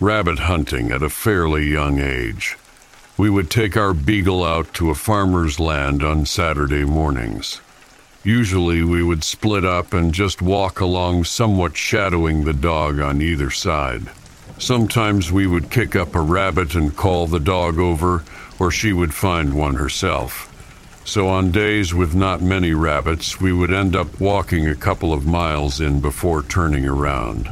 rabbit hunting at a fairly young age. We would take our beagle out to a farmer's land on Saturday mornings. Usually we would split up and just walk along, somewhat shadowing the dog on either side. Sometimes we would kick up a rabbit and call the dog over, or she would find one herself. So on days with not many rabbits, we would end up walking a couple of miles in before turning around.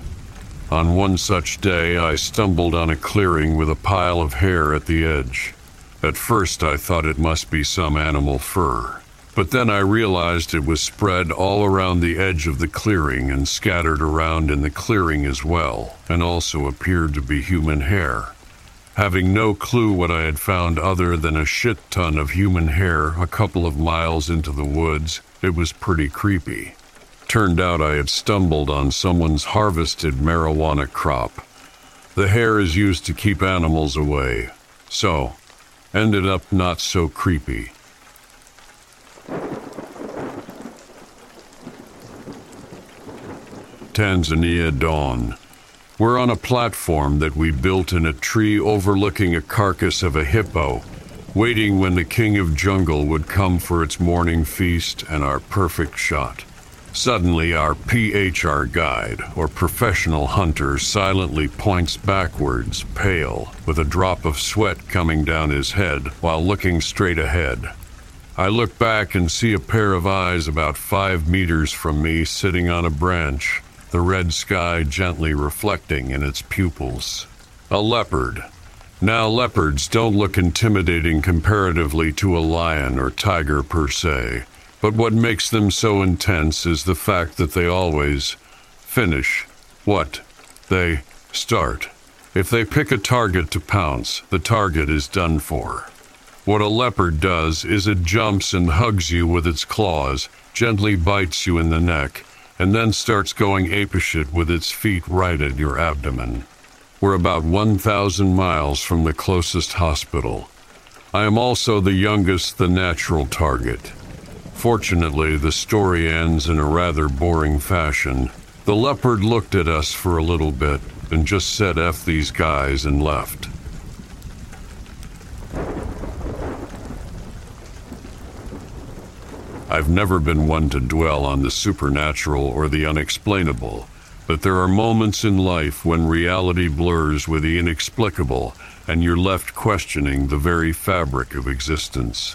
On one such day, I stumbled on a clearing with a pile of hair at the edge. At first, I thought it must be some animal fur, but then I realized it was spread all around the edge of the clearing and scattered around in the clearing as well, and also appeared to be human hair. Having no clue what I had found other than a shit ton of human hair a couple of miles into the woods, it was pretty creepy. Turned out I had stumbled on someone's harvested marijuana crop. The hair is used to keep animals away, so ended up not so creepy. Tanzania Dawn. We're on a platform that we built in a tree overlooking a carcass of a hippo, waiting when the king of jungle would come for its morning feast and our perfect shot. Suddenly, our PHR guide, or professional hunter, silently points backwards, pale, with a drop of sweat coming down his head while looking straight ahead. I look back and see a pair of eyes about five meters from me sitting on a branch, the red sky gently reflecting in its pupils. A leopard. Now, leopards don't look intimidating comparatively to a lion or tiger per se. But what makes them so intense is the fact that they always finish what they start. If they pick a target to pounce, the target is done for. What a leopard does is it jumps and hugs you with its claws, gently bites you in the neck, and then starts going apeshit with its feet right at your abdomen. We're about 1,000 miles from the closest hospital. I am also the youngest, the natural target. Fortunately, the story ends in a rather boring fashion. The leopard looked at us for a little bit and just said F these guys and left. I've never been one to dwell on the supernatural or the unexplainable, but there are moments in life when reality blurs with the inexplicable and you're left questioning the very fabric of existence.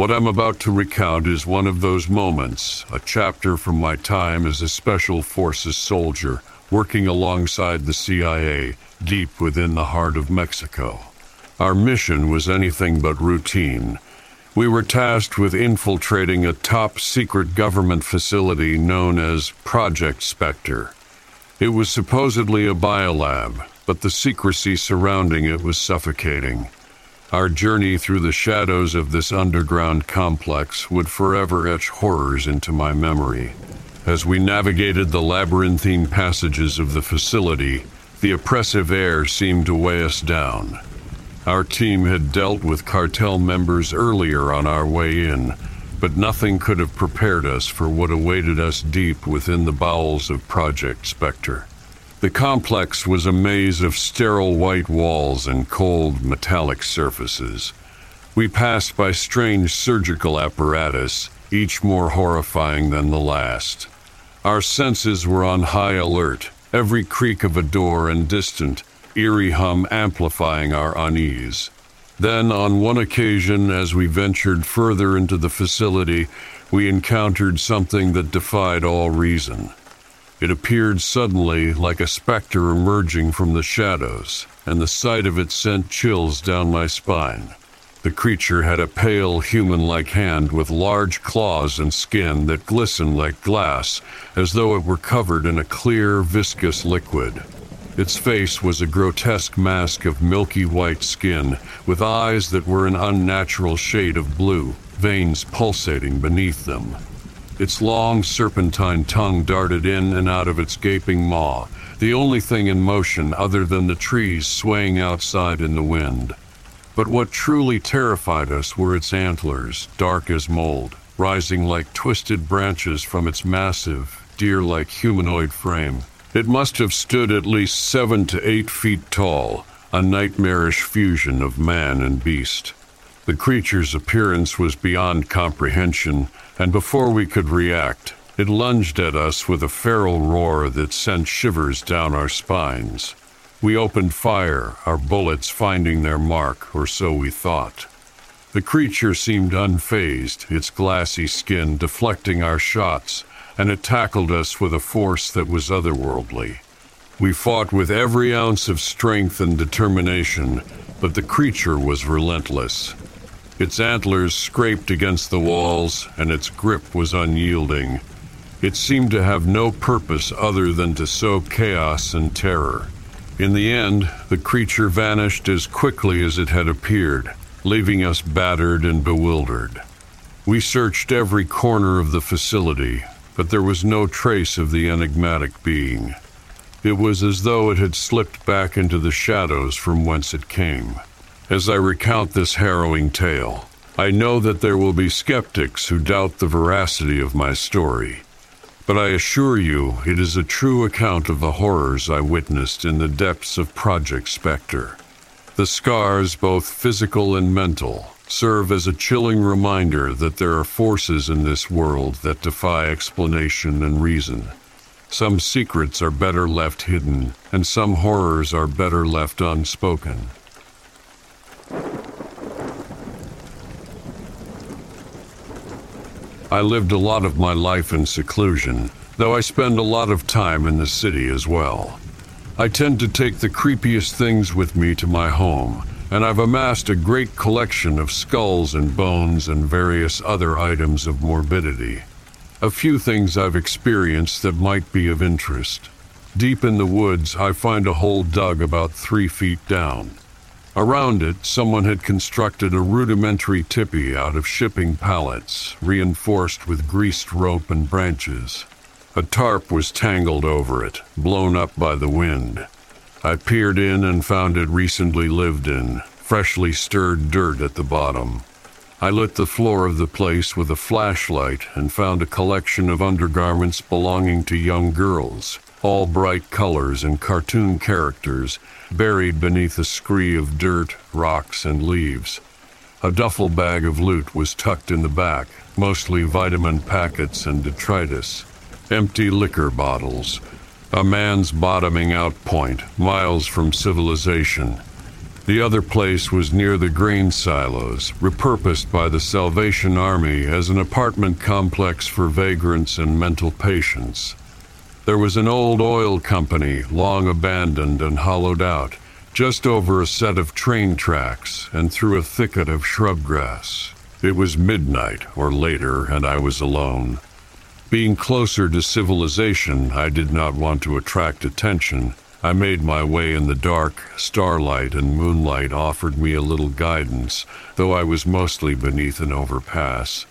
What I'm about to recount is one of those moments, a chapter from my time as a Special Forces soldier working alongside the CIA deep within the heart of Mexico. Our mission was anything but routine. We were tasked with infiltrating a top secret government facility known as Project Spectre. It was supposedly a biolab, but the secrecy surrounding it was suffocating. Our journey through the shadows of this underground complex would forever etch horrors into my memory. As we navigated the labyrinthine passages of the facility, the oppressive air seemed to weigh us down. Our team had dealt with cartel members earlier on our way in, but nothing could have prepared us for what awaited us deep within the bowels of Project Spectre. The complex was a maze of sterile white walls and cold metallic surfaces. We passed by strange surgical apparatus, each more horrifying than the last. Our senses were on high alert, every creak of a door and distant, eerie hum amplifying our unease. Then, on one occasion, as we ventured further into the facility, we encountered something that defied all reason. It appeared suddenly like a specter emerging from the shadows, and the sight of it sent chills down my spine. The creature had a pale human like hand with large claws and skin that glistened like glass, as though it were covered in a clear, viscous liquid. Its face was a grotesque mask of milky white skin, with eyes that were an unnatural shade of blue, veins pulsating beneath them. Its long serpentine tongue darted in and out of its gaping maw, the only thing in motion other than the trees swaying outside in the wind. But what truly terrified us were its antlers, dark as mold, rising like twisted branches from its massive, deer like humanoid frame. It must have stood at least seven to eight feet tall, a nightmarish fusion of man and beast. The creature's appearance was beyond comprehension, and before we could react, it lunged at us with a feral roar that sent shivers down our spines. We opened fire, our bullets finding their mark, or so we thought. The creature seemed unfazed, its glassy skin deflecting our shots, and it tackled us with a force that was otherworldly. We fought with every ounce of strength and determination, but the creature was relentless. Its antlers scraped against the walls, and its grip was unyielding. It seemed to have no purpose other than to sow chaos and terror. In the end, the creature vanished as quickly as it had appeared, leaving us battered and bewildered. We searched every corner of the facility, but there was no trace of the enigmatic being. It was as though it had slipped back into the shadows from whence it came. As I recount this harrowing tale, I know that there will be skeptics who doubt the veracity of my story. But I assure you, it is a true account of the horrors I witnessed in the depths of Project Spectre. The scars, both physical and mental, serve as a chilling reminder that there are forces in this world that defy explanation and reason. Some secrets are better left hidden, and some horrors are better left unspoken. I lived a lot of my life in seclusion, though I spend a lot of time in the city as well. I tend to take the creepiest things with me to my home, and I've amassed a great collection of skulls and bones and various other items of morbidity. A few things I've experienced that might be of interest. Deep in the woods, I find a hole dug about three feet down. Around it, someone had constructed a rudimentary tipi out of shipping pallets, reinforced with greased rope and branches. A tarp was tangled over it, blown up by the wind. I peered in and found it recently lived in, freshly stirred dirt at the bottom. I lit the floor of the place with a flashlight and found a collection of undergarments belonging to young girls, all bright colors and cartoon characters, buried beneath a scree of dirt, rocks, and leaves. A duffel bag of loot was tucked in the back, mostly vitamin packets and detritus empty liquor bottles, a man's bottoming out point, miles from civilization. The other place was near the grain silos, repurposed by the Salvation Army as an apartment complex for vagrants and mental patients. There was an old oil company, long abandoned and hollowed out, just over a set of train tracks and through a thicket of shrub grass. It was midnight or later, and I was alone. Being closer to civilization, I did not want to attract attention. I made my way in the dark. Starlight and moonlight offered me a little guidance, though I was mostly beneath an overpass.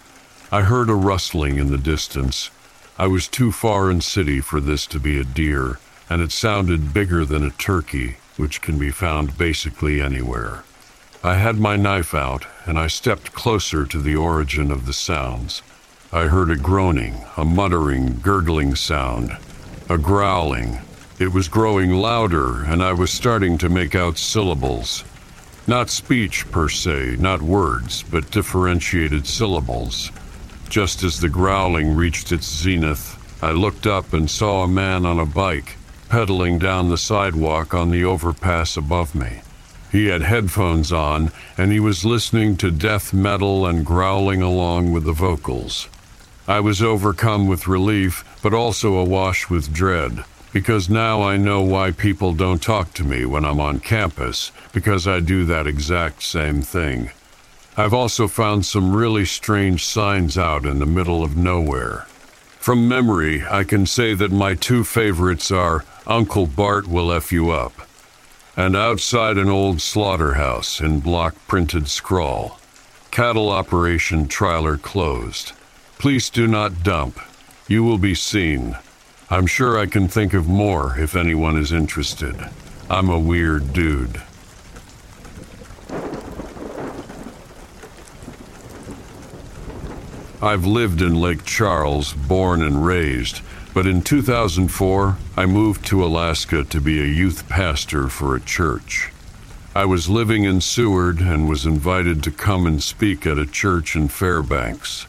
I heard a rustling in the distance. I was too far in city for this to be a deer, and it sounded bigger than a turkey, which can be found basically anywhere. I had my knife out, and I stepped closer to the origin of the sounds. I heard a groaning, a muttering, gurgling sound, a growling. It was growing louder, and I was starting to make out syllables. Not speech per se, not words, but differentiated syllables. Just as the growling reached its zenith, I looked up and saw a man on a bike, pedaling down the sidewalk on the overpass above me. He had headphones on, and he was listening to death metal and growling along with the vocals. I was overcome with relief, but also awash with dread, because now I know why people don't talk to me when I'm on campus, because I do that exact same thing. I've also found some really strange signs out in the middle of nowhere. From memory, I can say that my two favorites are Uncle Bart Will F You Up and Outside an Old Slaughterhouse in block printed scrawl. Cattle operation trailer closed. Please do not dump. You will be seen. I'm sure I can think of more if anyone is interested. I'm a weird dude. I've lived in Lake Charles, born and raised, But in 2004, I moved to Alaska to be a youth pastor for a church. I was living in Seward and was invited to come and speak at a church in Fairbanks,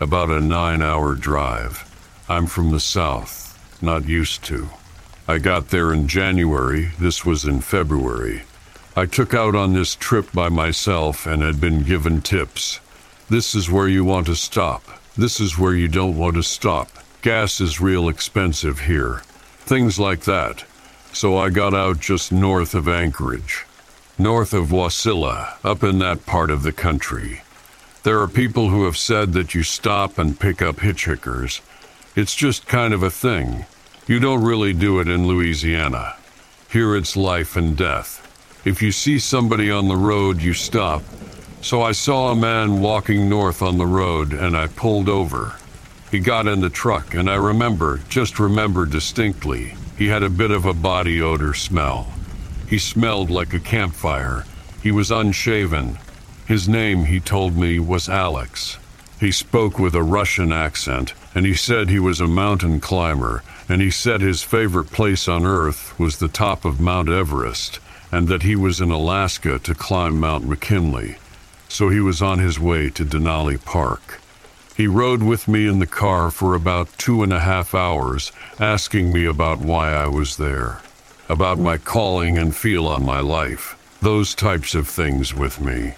about a nine hour drive. I'm from the South, not used to. I got there in January, this was in February. I took out on this trip by myself and had been given tips. This is where you want to stop. This is where you don't want to stop. Gas is real expensive here. Things like that. So I got out just north of Anchorage, north of Wasilla, up in that part of the country. There are people who have said that you stop and pick up hitchhikers. It's just kind of a thing. You don't really do it in Louisiana. Here it's life and death. If you see somebody on the road, you stop. So I saw a man walking north on the road and I pulled over. He got in the truck and I remember, just remember distinctly, he had a bit of a body odor smell. He smelled like a campfire. He was unshaven. His name, he told me, was Alex. He spoke with a Russian accent, and he said he was a mountain climber, and he said his favorite place on earth was the top of Mount Everest, and that he was in Alaska to climb Mount McKinley. So he was on his way to Denali Park. He rode with me in the car for about two and a half hours, asking me about why I was there, about my calling and feel on my life, those types of things with me.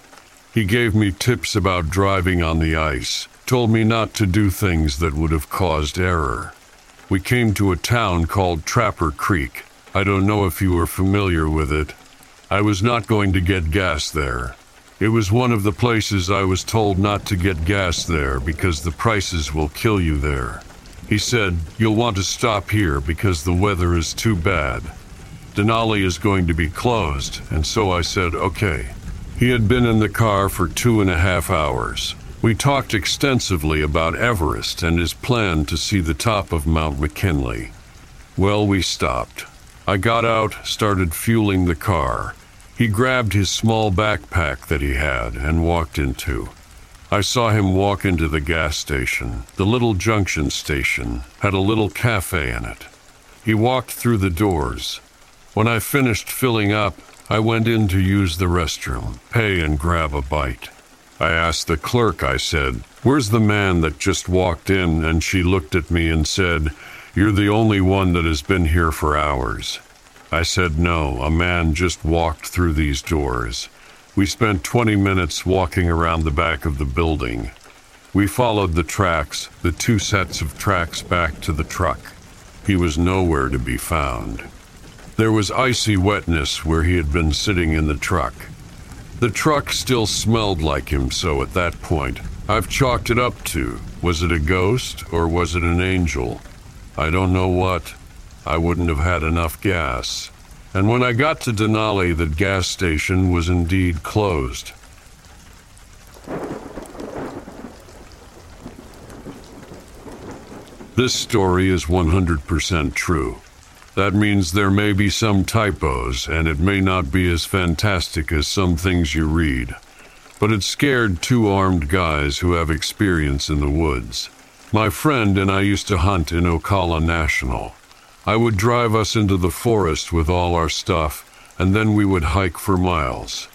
He gave me tips about driving on the ice, told me not to do things that would have caused error. We came to a town called Trapper Creek. I don't know if you are familiar with it. I was not going to get gas there. It was one of the places I was told not to get gas there because the prices will kill you there. He said, You'll want to stop here because the weather is too bad. Denali is going to be closed, and so I said, Okay. He had been in the car for two and a half hours. We talked extensively about Everest and his plan to see the top of Mount McKinley. Well, we stopped. I got out, started fueling the car. He grabbed his small backpack that he had and walked into. I saw him walk into the gas station. The little junction station had a little cafe in it. He walked through the doors. When I finished filling up, I went in to use the restroom, pay and grab a bite. I asked the clerk, I said, Where's the man that just walked in? And she looked at me and said, You're the only one that has been here for hours. I said, No, a man just walked through these doors. We spent 20 minutes walking around the back of the building. We followed the tracks, the two sets of tracks back to the truck. He was nowhere to be found. There was icy wetness where he had been sitting in the truck. The truck still smelled like him, so at that point, I've chalked it up to was it a ghost or was it an angel? I don't know what. I wouldn't have had enough gas. And when I got to Denali, the gas station was indeed closed. This story is 100% true. That means there may be some typos, and it may not be as fantastic as some things you read. But it scared two armed guys who have experience in the woods. My friend and I used to hunt in Ocala National. I would drive us into the forest with all our stuff, and then we would hike for miles.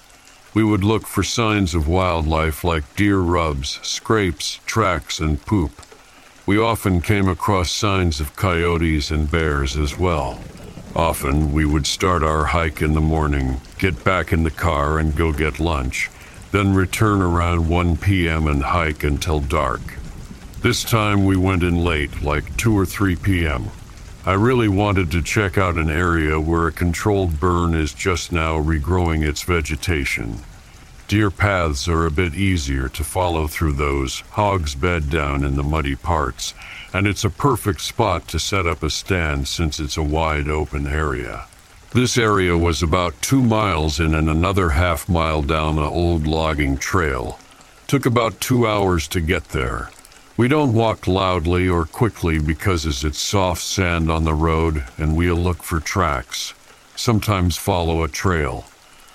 We would look for signs of wildlife like deer rubs, scrapes, tracks, and poop. We often came across signs of coyotes and bears as well. Often we would start our hike in the morning, get back in the car and go get lunch, then return around 1 p.m. and hike until dark. This time we went in late, like 2 or 3 p.m. I really wanted to check out an area where a controlled burn is just now regrowing its vegetation. Deer paths are a bit easier to follow through those, hogs bed down in the muddy parts, and it's a perfect spot to set up a stand since it's a wide open area. This area was about two miles in and another half mile down an old logging trail. Took about two hours to get there. We don't walk loudly or quickly because it's soft sand on the road and we'll look for tracks. Sometimes follow a trail.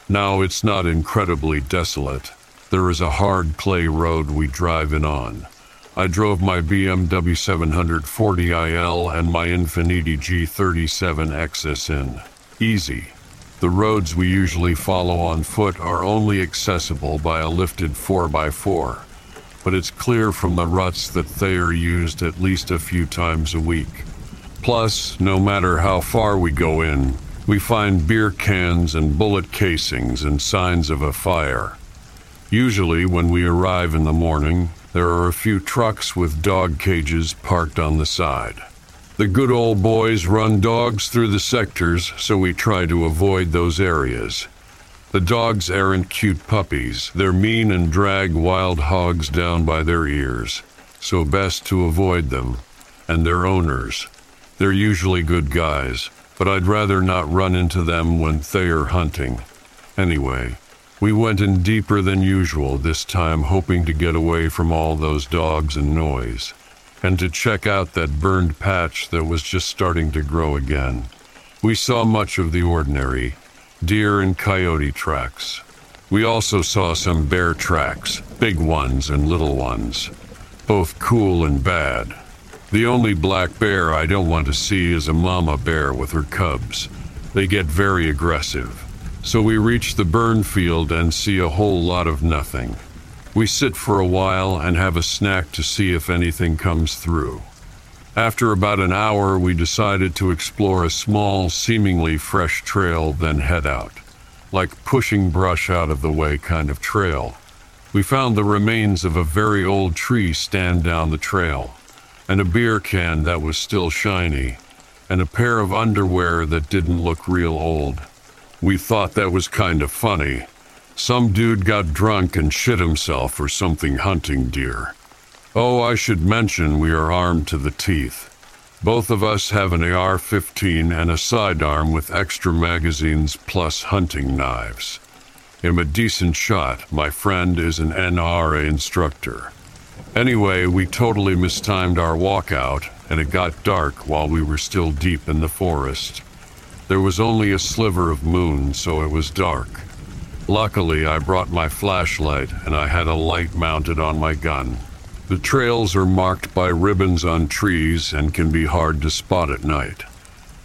Now it's not incredibly desolate. There is a hard clay road we drive in on. I drove my BMW 740IL and my Infiniti G37 XS in. Easy. The roads we usually follow on foot are only accessible by a lifted 4x4, but it's clear from the ruts that they are used at least a few times a week. Plus, no matter how far we go in, we find beer cans and bullet casings and signs of a fire. Usually, when we arrive in the morning, there are a few trucks with dog cages parked on the side. The good old boys run dogs through the sectors, so we try to avoid those areas. The dogs aren't cute puppies, they're mean and drag wild hogs down by their ears, so best to avoid them. And their owners. They're usually good guys, but I'd rather not run into them when they are hunting. Anyway, we went in deeper than usual this time, hoping to get away from all those dogs and noise, and to check out that burned patch that was just starting to grow again. We saw much of the ordinary deer and coyote tracks. We also saw some bear tracks, big ones and little ones, both cool and bad. The only black bear I don't want to see is a mama bear with her cubs. They get very aggressive. So we reach the burn field and see a whole lot of nothing. We sit for a while and have a snack to see if anything comes through. After about an hour, we decided to explore a small, seemingly fresh trail, then head out. Like pushing brush out of the way kind of trail. We found the remains of a very old tree stand down the trail and a beer can that was still shiny, and a pair of underwear that didn't look real old. We thought that was kind of funny. Some dude got drunk and shit himself or something hunting deer. Oh, I should mention we are armed to the teeth. Both of us have an AR 15 and a sidearm with extra magazines plus hunting knives. I'm a decent shot. My friend is an NRA instructor. Anyway, we totally mistimed our walkout, and it got dark while we were still deep in the forest. There was only a sliver of moon, so it was dark. Luckily, I brought my flashlight and I had a light mounted on my gun. The trails are marked by ribbons on trees and can be hard to spot at night.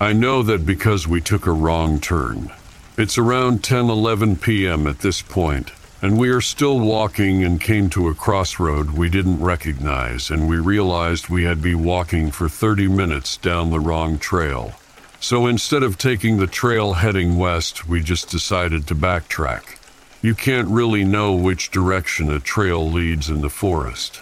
I know that because we took a wrong turn. It's around 10 11 p.m. at this point, and we are still walking and came to a crossroad we didn't recognize, and we realized we had been walking for 30 minutes down the wrong trail. So instead of taking the trail heading west, we just decided to backtrack. You can't really know which direction a trail leads in the forest.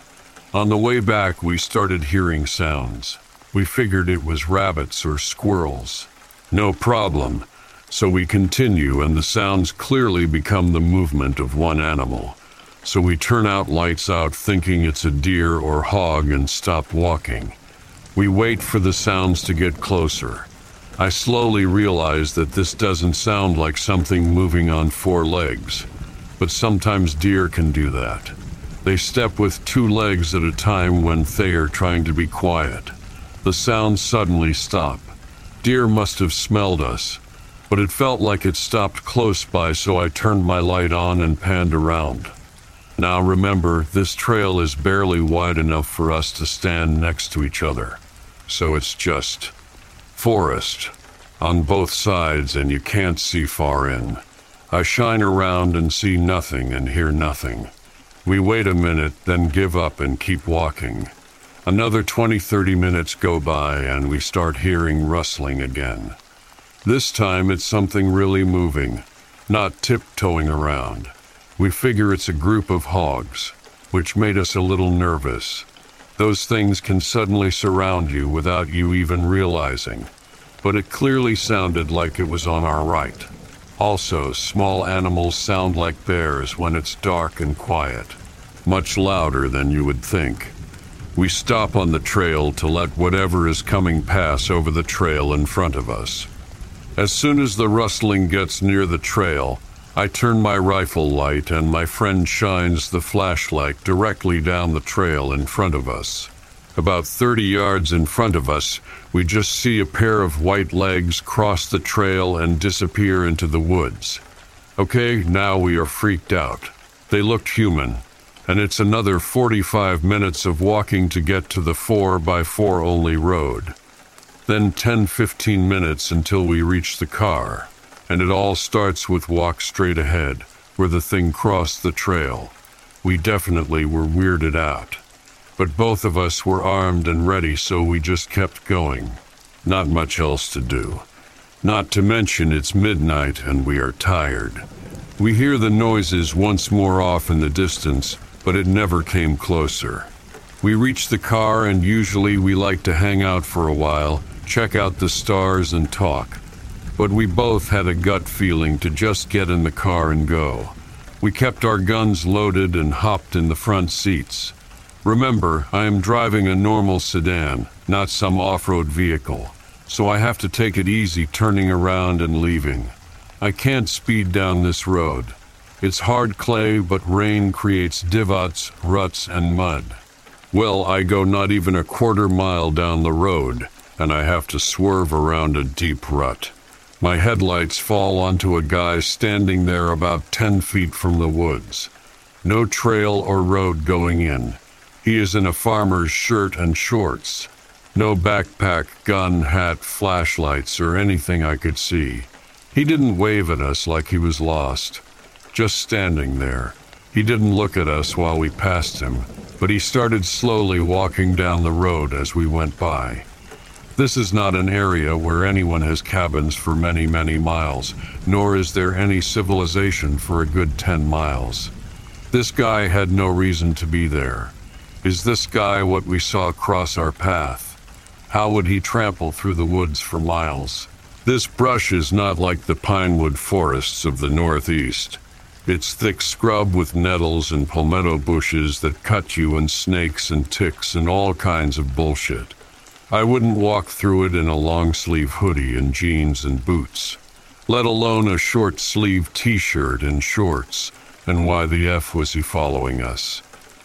On the way back, we started hearing sounds. We figured it was rabbits or squirrels. No problem. So we continue, and the sounds clearly become the movement of one animal. So we turn out lights out, thinking it's a deer or hog, and stop walking. We wait for the sounds to get closer. I slowly realize that this doesn't sound like something moving on four legs, but sometimes deer can do that. They step with two legs at a time when they are trying to be quiet. The sounds suddenly stop. Deer must have smelled us but it felt like it stopped close by, so I turned my light on and panned around. Now remember, this trail is barely wide enough for us to stand next to each other, so it's just forest on both sides, and you can't see far in. I shine around and see nothing and hear nothing. We wait a minute, then give up and keep walking. Another 20 30 minutes go by, and we start hearing rustling again. This time it's something really moving, not tiptoeing around. We figure it's a group of hogs, which made us a little nervous. Those things can suddenly surround you without you even realizing. But it clearly sounded like it was on our right. Also, small animals sound like bears when it's dark and quiet, much louder than you would think. We stop on the trail to let whatever is coming pass over the trail in front of us. As soon as the rustling gets near the trail, I turn my rifle light and my friend shines the flashlight directly down the trail in front of us. About 30 yards in front of us, we just see a pair of white legs cross the trail and disappear into the woods. Okay, now we are freaked out. They looked human. And it's another 45 minutes of walking to get to the 4x4 only road. Then 10 15 minutes until we reach the car, and it all starts with walk straight ahead, where the thing crossed the trail. We definitely were weirded out. But both of us were armed and ready, so we just kept going. Not much else to do. Not to mention it's midnight and we are tired. We hear the noises once more off in the distance, but it never came closer. We reached the car and usually we like to hang out for a while, check out the stars and talk. But we both had a gut feeling to just get in the car and go. We kept our guns loaded and hopped in the front seats. Remember, I am driving a normal sedan, not some off road vehicle, so I have to take it easy turning around and leaving. I can't speed down this road. It's hard clay, but rain creates divots, ruts, and mud. Well, I go not even a quarter mile down the road, and I have to swerve around a deep rut. My headlights fall onto a guy standing there about 10 feet from the woods. No trail or road going in. He is in a farmer's shirt and shorts. No backpack, gun, hat, flashlights, or anything I could see. He didn't wave at us like he was lost. Just standing there. He didn't look at us while we passed him, but he started slowly walking down the road as we went by. This is not an area where anyone has cabins for many, many miles, nor is there any civilization for a good 10 miles. This guy had no reason to be there. Is this guy what we saw cross our path? How would he trample through the woods for miles? This brush is not like the pinewood forests of the Northeast. It's thick scrub with nettles and palmetto bushes that cut you and snakes and ticks and all kinds of bullshit. I wouldn't walk through it in a long sleeve hoodie and jeans and boots, let alone a short sleeve t shirt and shorts. And why the F was he following us?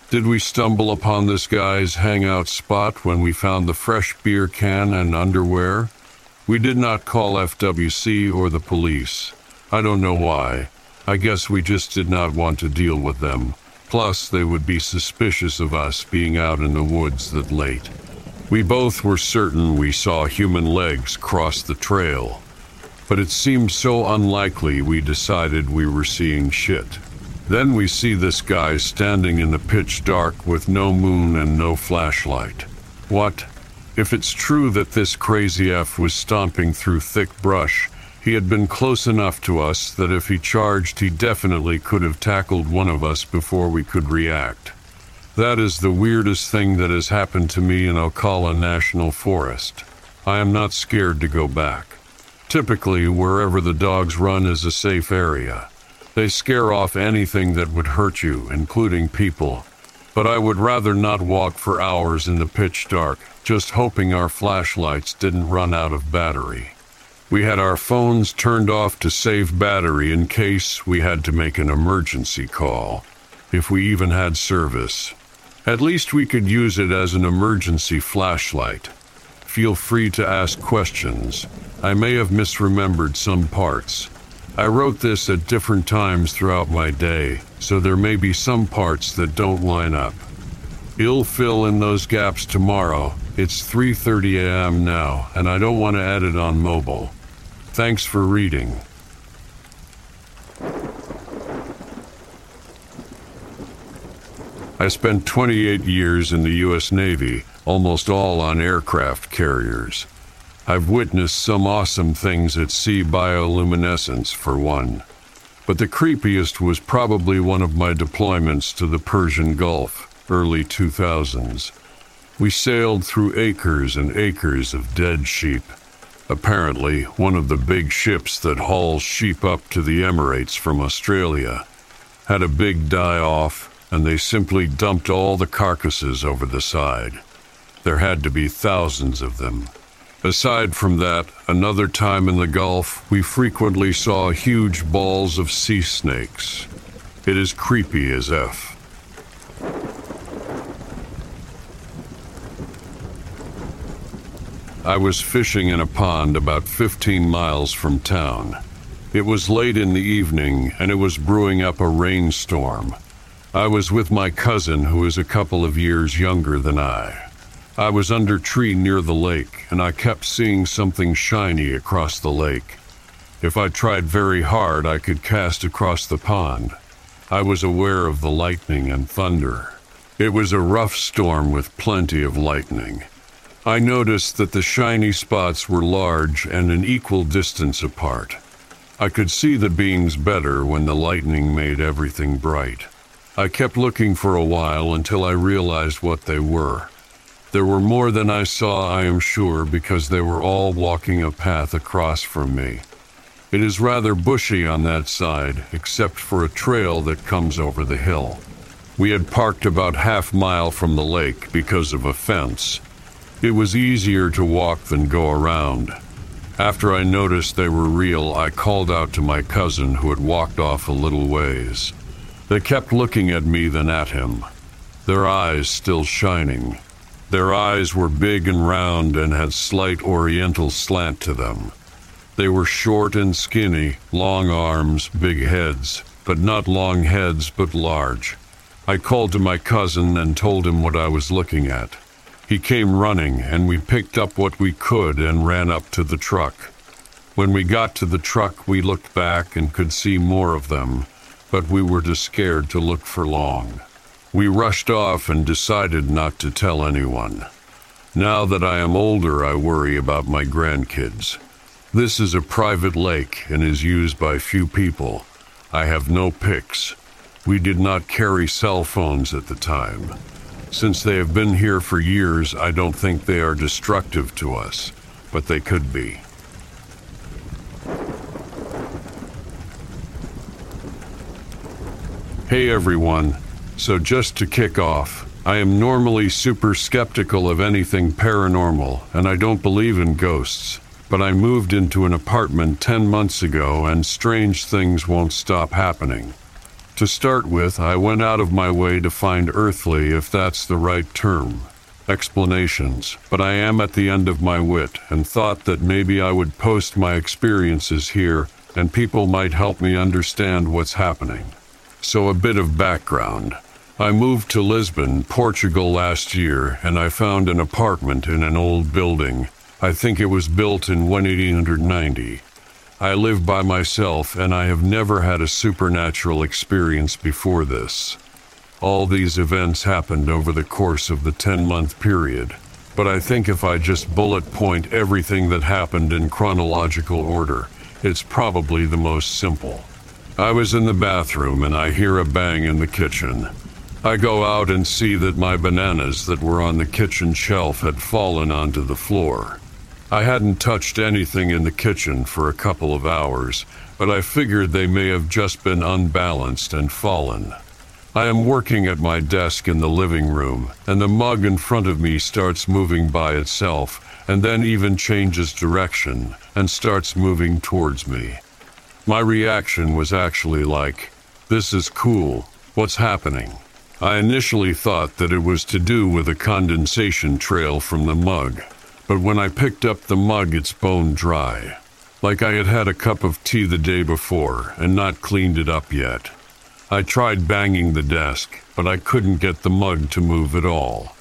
Did we stumble upon this guy's hangout spot when we found the fresh beer can and underwear? We did not call FWC or the police. I don't know why. I guess we just did not want to deal with them. Plus, they would be suspicious of us being out in the woods that late. We both were certain we saw human legs cross the trail, but it seemed so unlikely we decided we were seeing shit. Then we see this guy standing in the pitch dark with no moon and no flashlight. What? If it's true that this crazy F was stomping through thick brush, he had been close enough to us that if he charged, he definitely could have tackled one of us before we could react. That is the weirdest thing that has happened to me in Ocala National Forest. I am not scared to go back. Typically, wherever the dogs run is a safe area. They scare off anything that would hurt you, including people. But I would rather not walk for hours in the pitch dark, just hoping our flashlights didn't run out of battery. We had our phones turned off to save battery in case we had to make an emergency call, if we even had service. At least we could use it as an emergency flashlight. Feel free to ask questions. I may have misremembered some parts. I wrote this at different times throughout my day, so there may be some parts that don't line up. You'll fill in those gaps tomorrow. It's 3:30 a.m. now, and I don't want to edit on mobile. Thanks for reading. I spent 28 years in the U.S. Navy, almost all on aircraft carriers. I've witnessed some awesome things at sea bioluminescence, for one. But the creepiest was probably one of my deployments to the Persian Gulf, early 2000s. We sailed through acres and acres of dead sheep. Apparently, one of the big ships that hauls sheep up to the Emirates from Australia had a big die off, and they simply dumped all the carcasses over the side. There had to be thousands of them. Aside from that, another time in the Gulf, we frequently saw huge balls of sea snakes. It is creepy as F. I was fishing in a pond about 15 miles from town. It was late in the evening and it was brewing up a rainstorm. I was with my cousin, who is a couple of years younger than I. I was under tree near the lake, and I kept seeing something shiny across the lake. If I tried very hard, I could cast across the pond. I was aware of the lightning and thunder. It was a rough storm with plenty of lightning. I noticed that the shiny spots were large and an equal distance apart. I could see the beings better when the lightning made everything bright. I kept looking for a while until I realized what they were. There were more than I saw, I am sure, because they were all walking a path across from me. It is rather bushy on that side, except for a trail that comes over the hill. We had parked about half mile from the lake because of a fence. It was easier to walk than go around. After I noticed they were real, I called out to my cousin who had walked off a little ways. They kept looking at me then at him, their eyes still shining. Their eyes were big and round and had slight oriental slant to them. They were short and skinny, long arms, big heads, but not long heads, but large. I called to my cousin and told him what I was looking at. He came running, and we picked up what we could and ran up to the truck. When we got to the truck, we looked back and could see more of them, but we were too scared to look for long. We rushed off and decided not to tell anyone. Now that I am older, I worry about my grandkids. This is a private lake and is used by few people. I have no pics. We did not carry cell phones at the time. Since they have been here for years, I don't think they are destructive to us, but they could be. Hey everyone. So, just to kick off, I am normally super skeptical of anything paranormal, and I don't believe in ghosts. But I moved into an apartment 10 months ago, and strange things won't stop happening. To start with, I went out of my way to find earthly, if that's the right term, explanations, but I am at the end of my wit and thought that maybe I would post my experiences here and people might help me understand what's happening. So, a bit of background. I moved to Lisbon, Portugal last year, and I found an apartment in an old building. I think it was built in 1890. I live by myself, and I have never had a supernatural experience before this. All these events happened over the course of the 10 month period, but I think if I just bullet point everything that happened in chronological order, it's probably the most simple. I was in the bathroom and I hear a bang in the kitchen. I go out and see that my bananas that were on the kitchen shelf had fallen onto the floor. I hadn't touched anything in the kitchen for a couple of hours, but I figured they may have just been unbalanced and fallen. I am working at my desk in the living room, and the mug in front of me starts moving by itself, and then even changes direction and starts moving towards me. My reaction was actually like, This is cool. What's happening? I initially thought that it was to do with a condensation trail from the mug, but when I picked up the mug, it's bone dry. Like I had had a cup of tea the day before and not cleaned it up yet. I tried banging the desk, but I couldn't get the mug to move at all.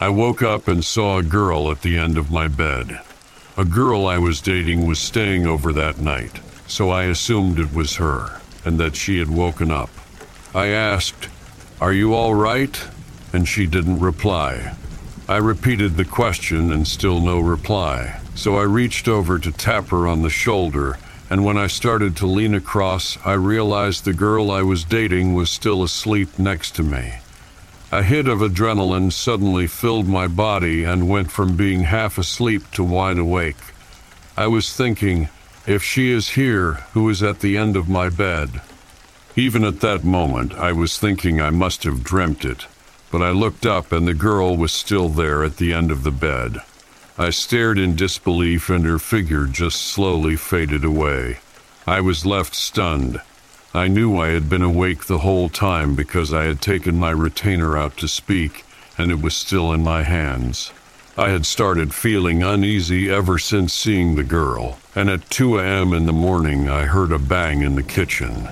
I woke up and saw a girl at the end of my bed. A girl I was dating was staying over that night so I assumed it was her and that she had woken up. I asked, Are you all right? And she didn't reply. I repeated the question and still no reply, so I reached over to tap her on the shoulder, and when I started to lean across, I realized the girl I was dating was still asleep next to me. A hit of adrenaline suddenly filled my body and went from being half asleep to wide awake. I was thinking, if she is here, who is at the end of my bed? Even at that moment, I was thinking I must have dreamt it, but I looked up and the girl was still there at the end of the bed. I stared in disbelief and her figure just slowly faded away. I was left stunned. I knew I had been awake the whole time because I had taken my retainer out to speak, and it was still in my hands. I had started feeling uneasy ever since seeing the girl, and at 2 a.m. in the morning I heard a bang in the kitchen.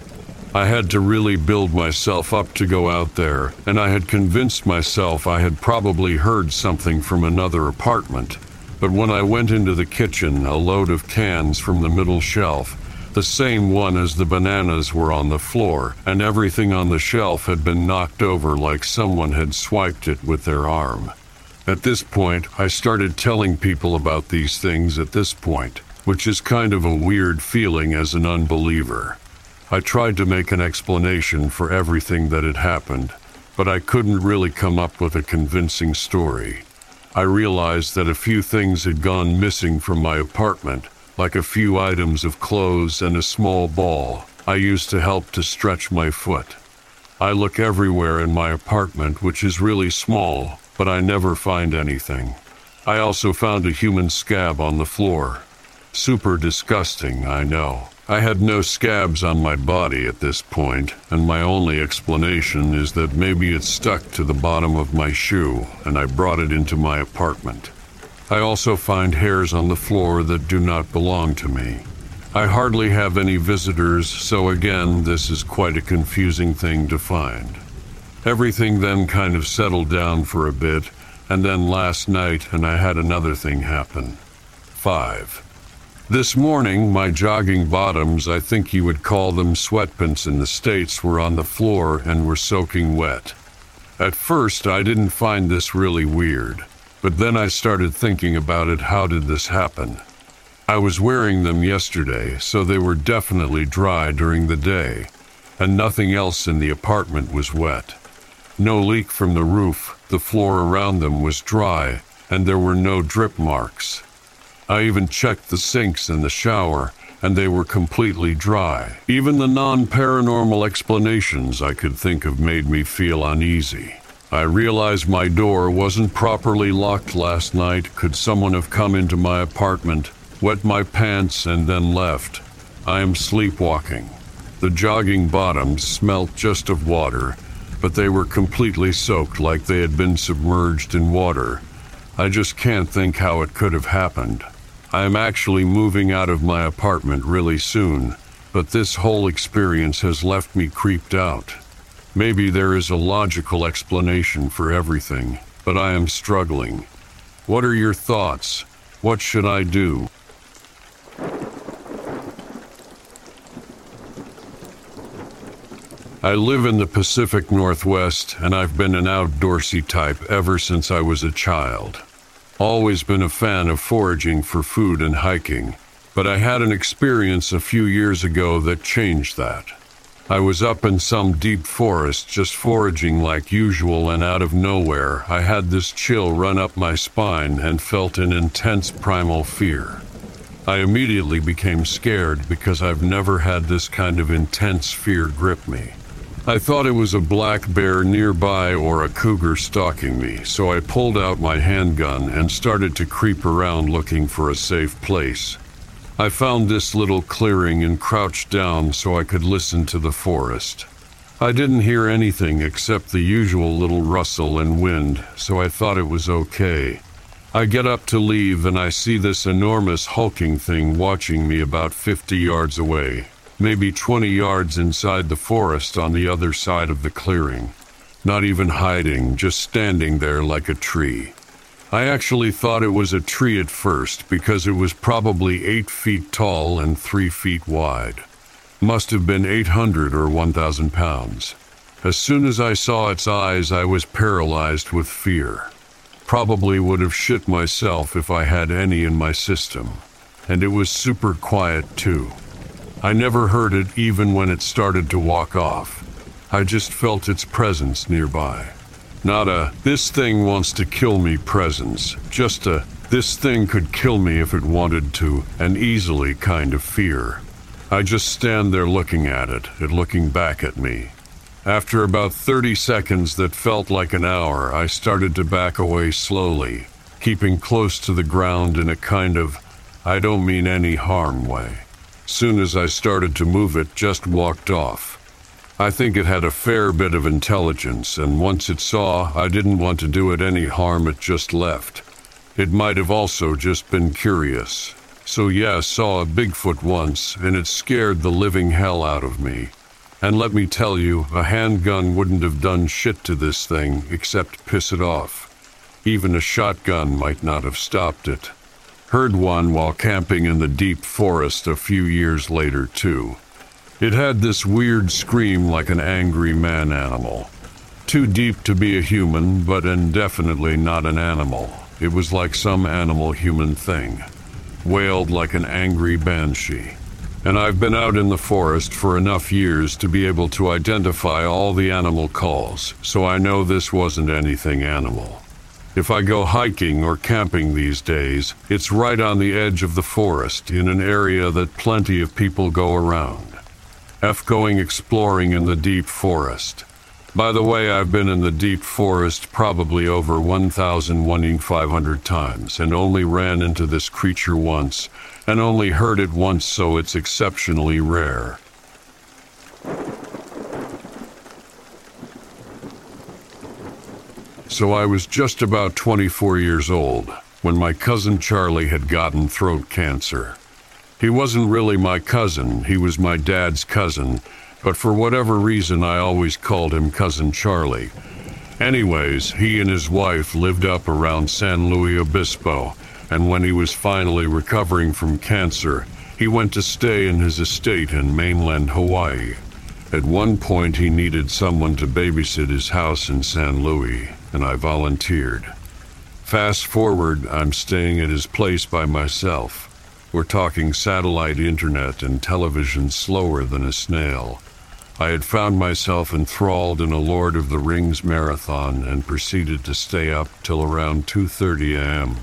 I had to really build myself up to go out there, and I had convinced myself I had probably heard something from another apartment. But when I went into the kitchen, a load of cans from the middle shelf, the same one as the bananas were on the floor, and everything on the shelf had been knocked over like someone had swiped it with their arm. At this point, I started telling people about these things at this point, which is kind of a weird feeling as an unbeliever. I tried to make an explanation for everything that had happened, but I couldn't really come up with a convincing story. I realized that a few things had gone missing from my apartment, like a few items of clothes and a small ball I used to help to stretch my foot. I look everywhere in my apartment, which is really small, but I never find anything. I also found a human scab on the floor. Super disgusting, I know. I had no scabs on my body at this point, and my only explanation is that maybe it stuck to the bottom of my shoe and I brought it into my apartment. I also find hairs on the floor that do not belong to me. I hardly have any visitors, so again, this is quite a confusing thing to find. Everything then kind of settled down for a bit, and then last night, and I had another thing happen. 5. This morning, my jogging bottoms, I think you would call them sweatpants in the States, were on the floor and were soaking wet. At first, I didn't find this really weird, but then I started thinking about it how did this happen? I was wearing them yesterday, so they were definitely dry during the day, and nothing else in the apartment was wet. No leak from the roof, the floor around them was dry, and there were no drip marks. I even checked the sinks in the shower, and they were completely dry. Even the non paranormal explanations I could think of made me feel uneasy. I realized my door wasn't properly locked last night. Could someone have come into my apartment, wet my pants, and then left? I am sleepwalking. The jogging bottoms smelt just of water, but they were completely soaked like they had been submerged in water. I just can't think how it could have happened. I am actually moving out of my apartment really soon, but this whole experience has left me creeped out. Maybe there is a logical explanation for everything, but I am struggling. What are your thoughts? What should I do? I live in the Pacific Northwest, and I've been an outdoorsy type ever since I was a child. Always been a fan of foraging for food and hiking, but I had an experience a few years ago that changed that. I was up in some deep forest just foraging like usual, and out of nowhere, I had this chill run up my spine and felt an intense primal fear. I immediately became scared because I've never had this kind of intense fear grip me. I thought it was a black bear nearby or a cougar stalking me, so I pulled out my handgun and started to creep around looking for a safe place. I found this little clearing and crouched down so I could listen to the forest. I didn't hear anything except the usual little rustle and wind, so I thought it was okay. I get up to leave and I see this enormous hulking thing watching me about 50 yards away maybe 20 yards inside the forest on the other side of the clearing. Not even hiding, just standing there like a tree. I actually thought it was a tree at first because it was probably 8 feet tall and 3 feet wide. Must have been 800 or 1,000 pounds. As soon as I saw its eyes, I was paralyzed with fear. Probably would have shit myself if I had any in my system. And it was super quiet, too. I never heard it even when it started to walk off. I just felt its presence nearby. Not a, this thing wants to kill me presence, just a, this thing could kill me if it wanted to, and easily kind of fear. I just stand there looking at it, it looking back at me. After about 30 seconds that felt like an hour, I started to back away slowly, keeping close to the ground in a kind of, I don't mean any harm way. Soon as I started to move it, just walked off. I think it had a fair bit of intelligence, and once it saw I didn't want to do it any harm, it just left. It might have also just been curious. So, yeah, saw a Bigfoot once, and it scared the living hell out of me. And let me tell you, a handgun wouldn't have done shit to this thing except piss it off. Even a shotgun might not have stopped it. Heard one while camping in the deep forest a few years later, too. It had this weird scream like an angry man animal. Too deep to be a human, but indefinitely not an animal. It was like some animal human thing. Wailed like an angry banshee. And I've been out in the forest for enough years to be able to identify all the animal calls, so I know this wasn't anything animal. If I go hiking or camping these days, it's right on the edge of the forest in an area that plenty of people go around. F going exploring in the deep forest. By the way, I've been in the deep forest probably over 1,500 times and only ran into this creature once and only heard it once, so it's exceptionally rare. So I was just about 24 years old when my cousin Charlie had gotten throat cancer. He wasn't really my cousin, he was my dad's cousin, but for whatever reason I always called him Cousin Charlie. Anyways, he and his wife lived up around San Luis Obispo, and when he was finally recovering from cancer, he went to stay in his estate in mainland Hawaii. At one point, he needed someone to babysit his house in San Luis, and I volunteered. Fast forward, I'm staying at his place by myself. We're talking satellite internet and television slower than a snail. I had found myself enthralled in a Lord of the Rings marathon and proceeded to stay up till around 2:30 a.m.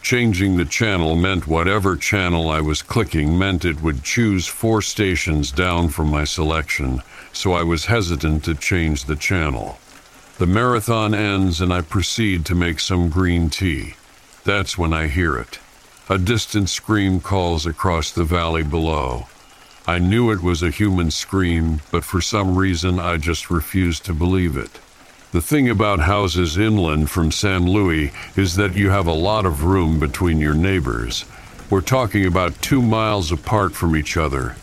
Changing the channel meant whatever channel I was clicking meant it would choose four stations down from my selection, so I was hesitant to change the channel. The marathon ends and I proceed to make some green tea. That's when I hear it. A distant scream calls across the valley below. I knew it was a human scream, but for some reason I just refused to believe it. The thing about houses inland from San Luis is that you have a lot of room between your neighbors. We're talking about two miles apart from each other.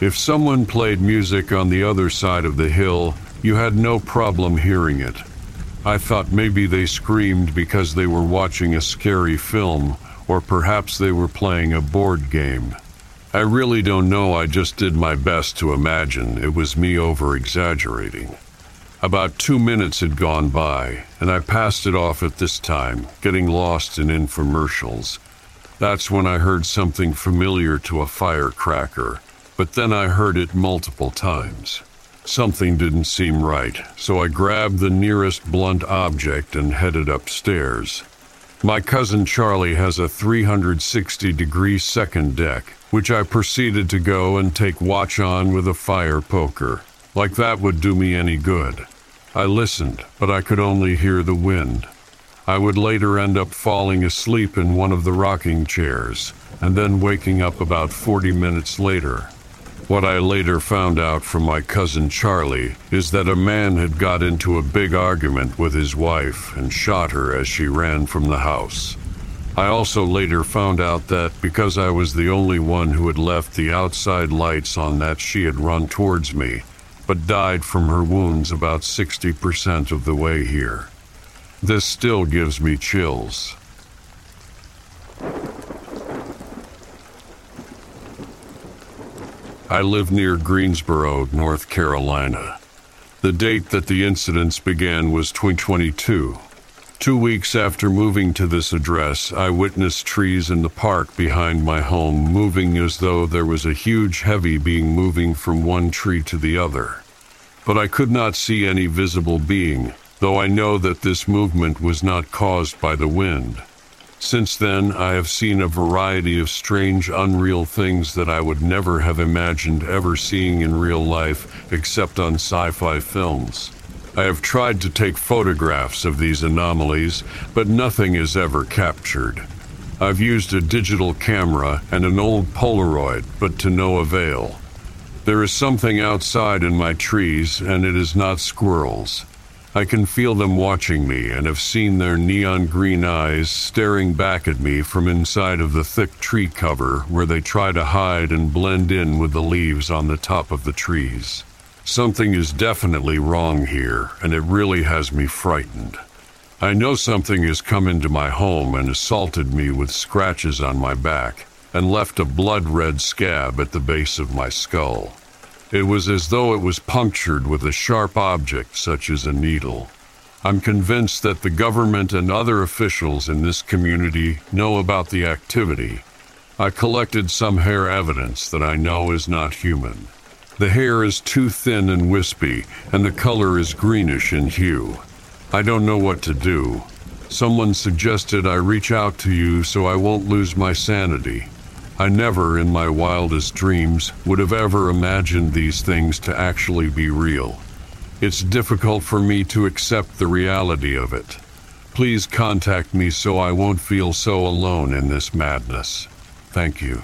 If someone played music on the other side of the hill, you had no problem hearing it. I thought maybe they screamed because they were watching a scary film, or perhaps they were playing a board game. I really don't know, I just did my best to imagine it was me over exaggerating. About two minutes had gone by, and I passed it off at this time, getting lost in infomercials. That's when I heard something familiar to a firecracker, but then I heard it multiple times. Something didn't seem right, so I grabbed the nearest blunt object and headed upstairs. My cousin Charlie has a 360 degree second deck, which I proceeded to go and take watch on with a fire poker. Like that would do me any good. I listened, but I could only hear the wind. I would later end up falling asleep in one of the rocking chairs, and then waking up about 40 minutes later. What I later found out from my cousin Charlie is that a man had got into a big argument with his wife and shot her as she ran from the house. I also later found out that because I was the only one who had left the outside lights on that she had run towards me, but died from her wounds about 60% of the way here. This still gives me chills. I live near Greensboro, North Carolina. The date that the incidents began was 2022. Two weeks after moving to this address, I witnessed trees in the park behind my home moving as though there was a huge heavy being moving from one tree to the other. But I could not see any visible being, though I know that this movement was not caused by the wind. Since then, I have seen a variety of strange, unreal things that I would never have imagined ever seeing in real life except on sci fi films. I have tried to take photographs of these anomalies, but nothing is ever captured. I've used a digital camera and an old Polaroid, but to no avail. There is something outside in my trees, and it is not squirrels. I can feel them watching me and have seen their neon green eyes staring back at me from inside of the thick tree cover where they try to hide and blend in with the leaves on the top of the trees. Something is definitely wrong here, and it really has me frightened. I know something has come into my home and assaulted me with scratches on my back and left a blood red scab at the base of my skull. It was as though it was punctured with a sharp object such as a needle. I'm convinced that the government and other officials in this community know about the activity. I collected some hair evidence that I know is not human. The hair is too thin and wispy, and the color is greenish in hue. I don't know what to do. Someone suggested I reach out to you so I won't lose my sanity. I never, in my wildest dreams, would have ever imagined these things to actually be real. It's difficult for me to accept the reality of it. Please contact me so I won't feel so alone in this madness. Thank you.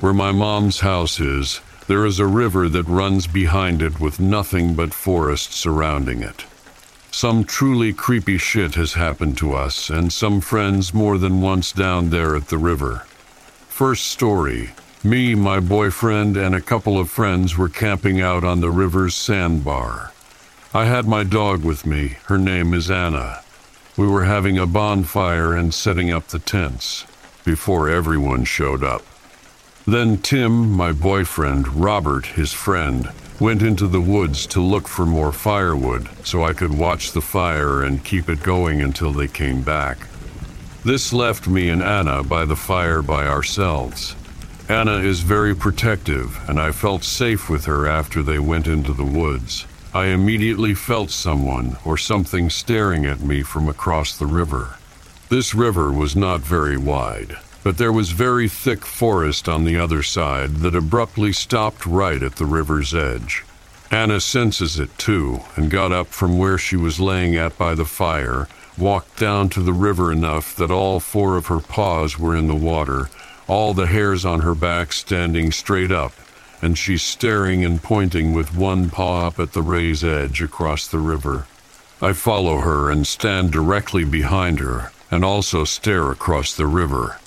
Where my mom's house is, there is a river that runs behind it with nothing but forest surrounding it. Some truly creepy shit has happened to us and some friends more than once down there at the river. First story me, my boyfriend, and a couple of friends were camping out on the river's sandbar. I had my dog with me. Her name is Anna. We were having a bonfire and setting up the tents before everyone showed up. Then Tim, my boyfriend, Robert, his friend, went into the woods to look for more firewood so I could watch the fire and keep it going until they came back. This left me and Anna by the fire by ourselves. Anna is very protective, and I felt safe with her after they went into the woods. I immediately felt someone or something staring at me from across the river. This river was not very wide but there was very thick forest on the other side that abruptly stopped right at the river's edge. Anna senses it too and got up from where she was laying at by the fire, walked down to the river enough that all four of her paws were in the water, all the hairs on her back standing straight up, and she's staring and pointing with one paw up at the ray's edge across the river. I follow her and stand directly behind her and also stare across the river.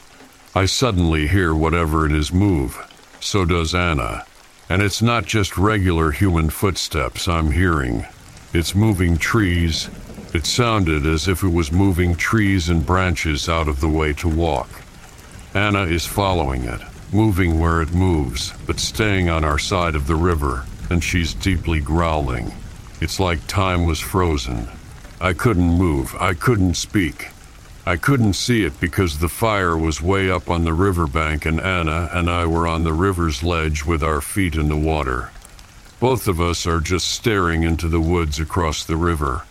I suddenly hear whatever it is move. So does Anna. And it's not just regular human footsteps I'm hearing. It's moving trees. It sounded as if it was moving trees and branches out of the way to walk. Anna is following it, moving where it moves, but staying on our side of the river, and she's deeply growling. It's like time was frozen. I couldn't move. I couldn't speak. I couldn't see it because the fire was way up on the riverbank and Anna and I were on the river's ledge with our feet in the water. Both of us are just staring into the woods across the river.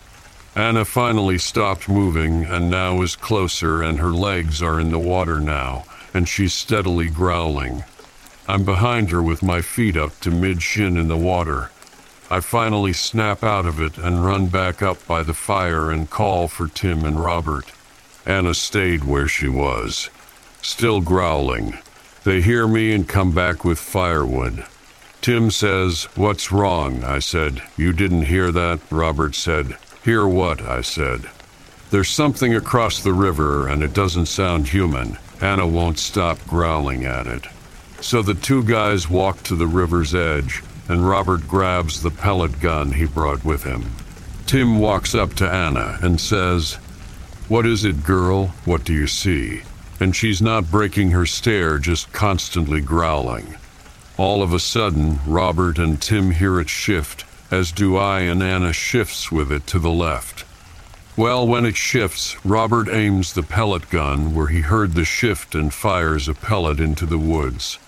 Anna finally stopped moving and now is closer and her legs are in the water now and she's steadily growling. I'm behind her with my feet up to mid shin in the water. I finally snap out of it and run back up by the fire and call for Tim and Robert. Anna stayed where she was, still growling. They hear me and come back with firewood. Tim says, What's wrong? I said. You didn't hear that? Robert said. Hear what? I said. There's something across the river and it doesn't sound human. Anna won't stop growling at it. So the two guys walk to the river's edge and Robert grabs the pellet gun he brought with him. Tim walks up to Anna and says, what is it, girl? What do you see? And she's not breaking her stare, just constantly growling. All of a sudden, Robert and Tim hear it shift, as do I, and Anna shifts with it to the left. Well, when it shifts, Robert aims the pellet gun where he heard the shift and fires a pellet into the woods.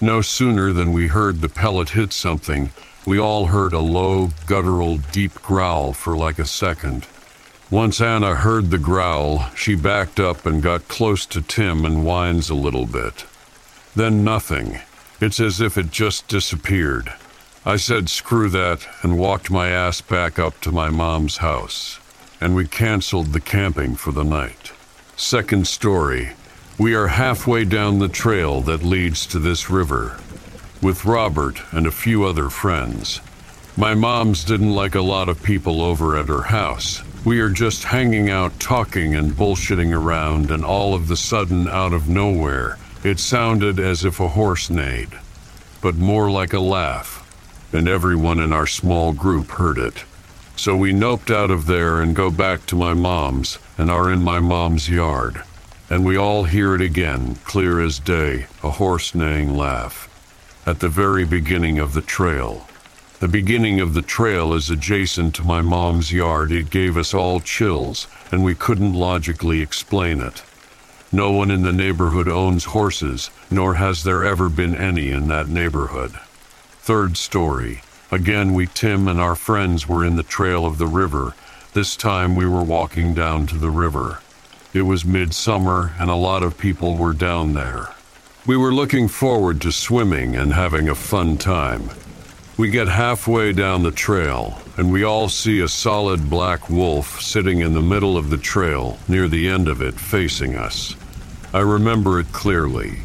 No sooner than we heard the pellet hit something, we all heard a low, guttural, deep growl for like a second. Once Anna heard the growl, she backed up and got close to Tim and whines a little bit. Then nothing. It's as if it just disappeared. I said screw that and walked my ass back up to my mom's house. And we canceled the camping for the night. Second story. We are halfway down the trail that leads to this river. With Robert and a few other friends. My mom's didn't like a lot of people over at her house. We are just hanging out, talking and bullshitting around, and all of the sudden, out of nowhere, It sounded as if a horse neighed, but more like a laugh, and everyone in our small group heard it. So we noped out of there and go back to my mom's and are in my mom's yard. And we all hear it again, clear as day, a horse neighing laugh. At the very beginning of the trail. The beginning of the trail is adjacent to my mom's yard. It gave us all chills, and we couldn't logically explain it. No one in the neighborhood owns horses, nor has there ever been any in that neighborhood. Third story. Again, we, Tim, and our friends were in the trail of the river. This time we were walking down to the river. It was midsummer, and a lot of people were down there. We were looking forward to swimming and having a fun time. We get halfway down the trail, and we all see a solid black wolf sitting in the middle of the trail, near the end of it, facing us. I remember it clearly.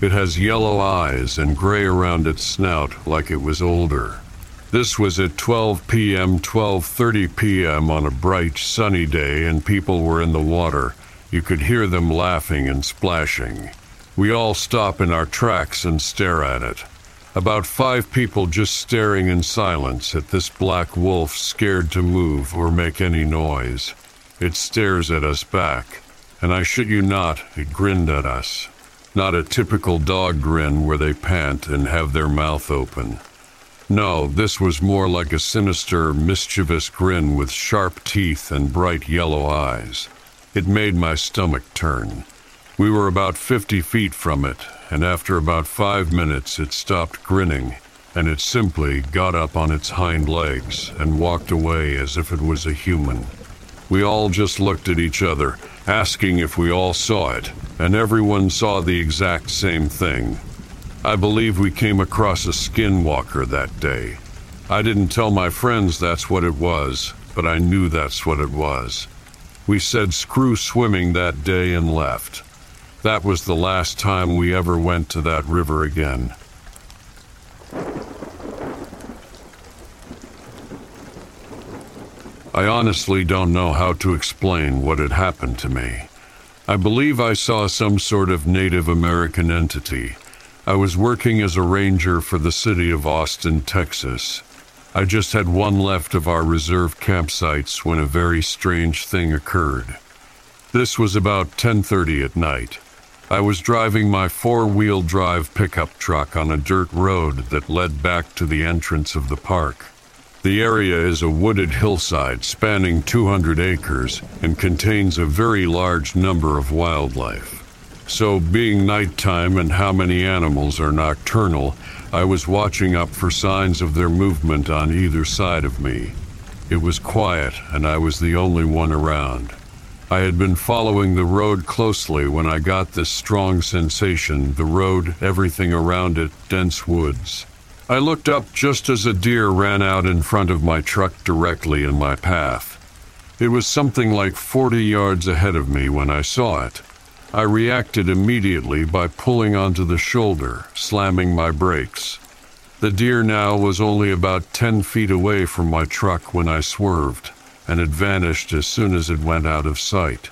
It has yellow eyes and gray around its snout like it was older. This was at 12 p.m., 12:30 p.m. on a bright sunny day and people were in the water. You could hear them laughing and splashing. We all stop in our tracks and stare at it. About five people just staring in silence at this black wolf scared to move or make any noise. It stares at us back and I shit you not, it grinned at us. Not a typical dog grin where they pant and have their mouth open. No, this was more like a sinister, mischievous grin with sharp teeth and bright yellow eyes. It made my stomach turn. We were about 50 feet from it, and after about five minutes it stopped grinning, and it simply got up on its hind legs and walked away as if it was a human. We all just looked at each other, asking if we all saw it, and everyone saw the exact same thing. I believe we came across a skinwalker that day. I didn't tell my friends that's what it was, but I knew that's what it was. We said screw swimming that day and left. That was the last time we ever went to that river again. I honestly don't know how to explain what had happened to me. I believe I saw some sort of Native American entity. I was working as a ranger for the city of Austin, Texas. I just had one left of our reserve campsites when a very strange thing occurred. This was about 10:30 at night. I was driving my four-wheel drive pickup truck on a dirt road that led back to the entrance of the park. The area is a wooded hillside spanning 200 acres and contains a very large number of wildlife. So, being nighttime and how many animals are nocturnal, I was watching up for signs of their movement on either side of me. It was quiet, and I was the only one around. I had been following the road closely when I got this strong sensation the road, everything around it, dense woods. I looked up just as a deer ran out in front of my truck directly in my path. It was something like 40 yards ahead of me when I saw it. I reacted immediately by pulling onto the shoulder, slamming my brakes. The deer now was only about 10 feet away from my truck when I swerved, and it vanished as soon as it went out of sight.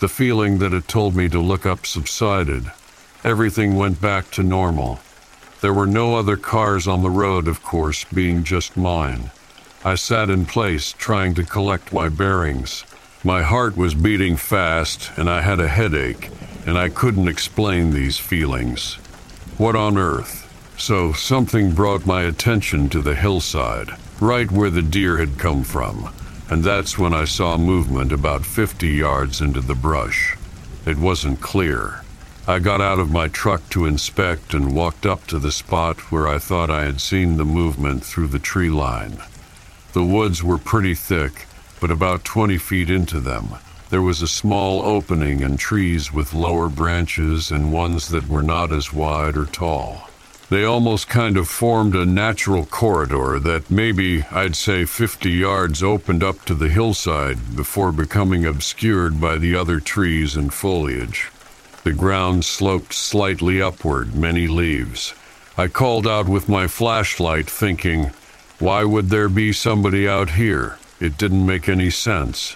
The feeling that it told me to look up subsided. Everything went back to normal. There were no other cars on the road, of course, being just mine. I sat in place, trying to collect my bearings. My heart was beating fast, and I had a headache, and I couldn't explain these feelings. What on earth? So something brought my attention to the hillside, right where the deer had come from, and that's when I saw movement about 50 yards into the brush. It wasn't clear. I got out of my truck to inspect and walked up to the spot where I thought I had seen the movement through the tree line. The woods were pretty thick, but about 20 feet into them, there was a small opening and trees with lower branches and ones that were not as wide or tall. They almost kind of formed a natural corridor that maybe, I'd say, 50 yards opened up to the hillside before becoming obscured by the other trees and foliage. The ground sloped slightly upward, many leaves. I called out with my flashlight, thinking, why would there be somebody out here? It didn't make any sense.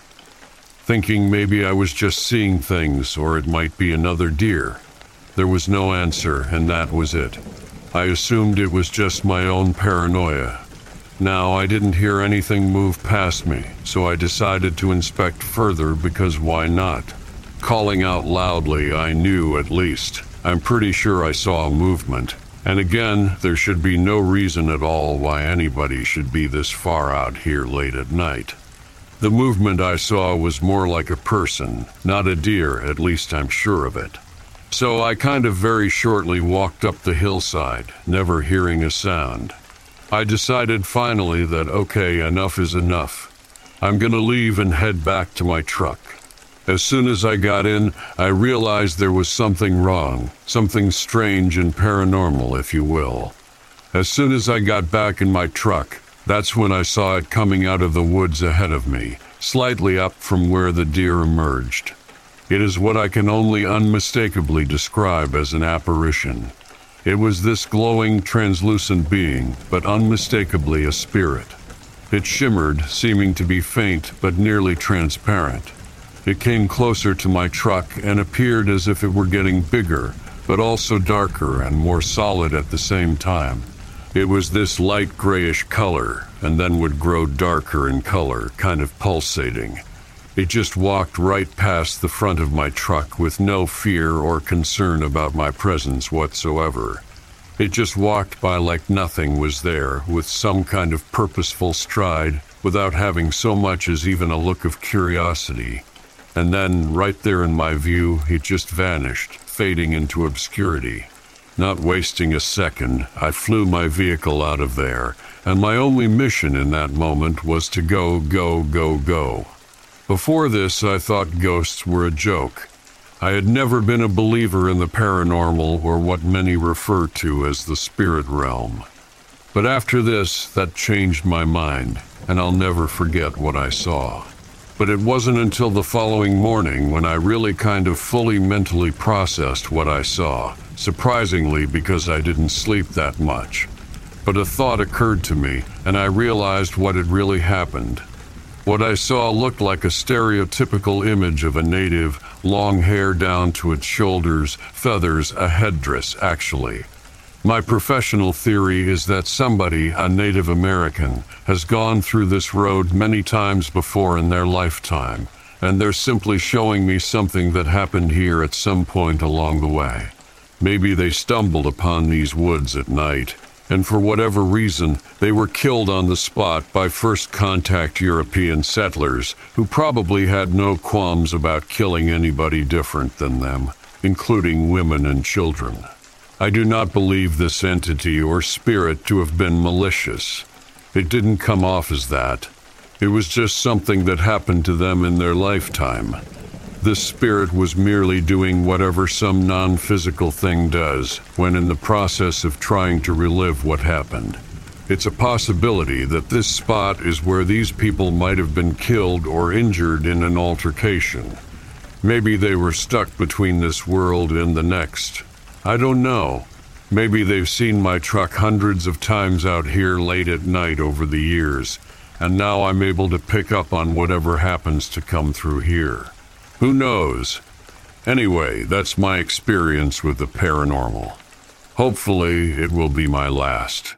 Thinking maybe I was just seeing things, or it might be another deer. There was no answer, and that was it. I assumed it was just my own paranoia. Now, I didn't hear anything move past me, so I decided to inspect further because why not? Calling out loudly, I knew at least. I'm pretty sure I saw a movement. And again, there should be no reason at all why anybody should be this far out here late at night. The movement I saw was more like a person, not a deer, at least I'm sure of it. So I kind of very shortly walked up the hillside, never hearing a sound. I decided finally that okay, enough is enough. I'm gonna leave and head back to my truck. As soon as I got in, I realized there was something wrong, something strange and paranormal, if you will. As soon as I got back in my truck, that's when I saw it coming out of the woods ahead of me, slightly up from where the deer emerged. It is what I can only unmistakably describe as an apparition. It was this glowing, translucent being, but unmistakably a spirit. It shimmered, seeming to be faint but nearly transparent. It came closer to my truck and appeared as if it were getting bigger, but also darker and more solid at the same time. It was this light grayish color, and then would grow darker in color, kind of pulsating. It just walked right past the front of my truck with no fear or concern about my presence whatsoever. It just walked by like nothing was there, with some kind of purposeful stride, without having so much as even a look of curiosity. And then, right there in my view, it just vanished, fading into obscurity. Not wasting a second, I flew my vehicle out of there, and my only mission in that moment was to go, go, go, go. Before this, I thought ghosts were a joke. I had never been a believer in the paranormal or what many refer to as the spirit realm. But after this, that changed my mind, and I'll never forget what I saw. But it wasn't until the following morning when I really kind of fully mentally processed what I saw, surprisingly because I didn't sleep that much. But a thought occurred to me, and I realized what had really happened. What I saw looked like a stereotypical image of a native, long hair down to its shoulders, feathers, a headdress, actually. My professional theory is that somebody, a Native American, has gone through this road many times before in their lifetime, and they're simply showing me something that happened here at some point along the way. Maybe they stumbled upon these woods at night, and for whatever reason, they were killed on the spot by first contact European settlers who probably had no qualms about killing anybody different than them, including women and children. I do not believe this entity or spirit to have been malicious. It didn't come off as that. It was just something that happened to them in their lifetime. This spirit was merely doing whatever some non physical thing does when in the process of trying to relive what happened. It's a possibility that this spot is where these people might have been killed or injured in an altercation. Maybe they were stuck between this world and the next. I don't know. Maybe they've seen my truck hundreds of times out here late at night over the years, and now I'm able to pick up on whatever happens to come through here. Who knows? Anyway, that's my experience with the paranormal. Hopefully, it will be my last.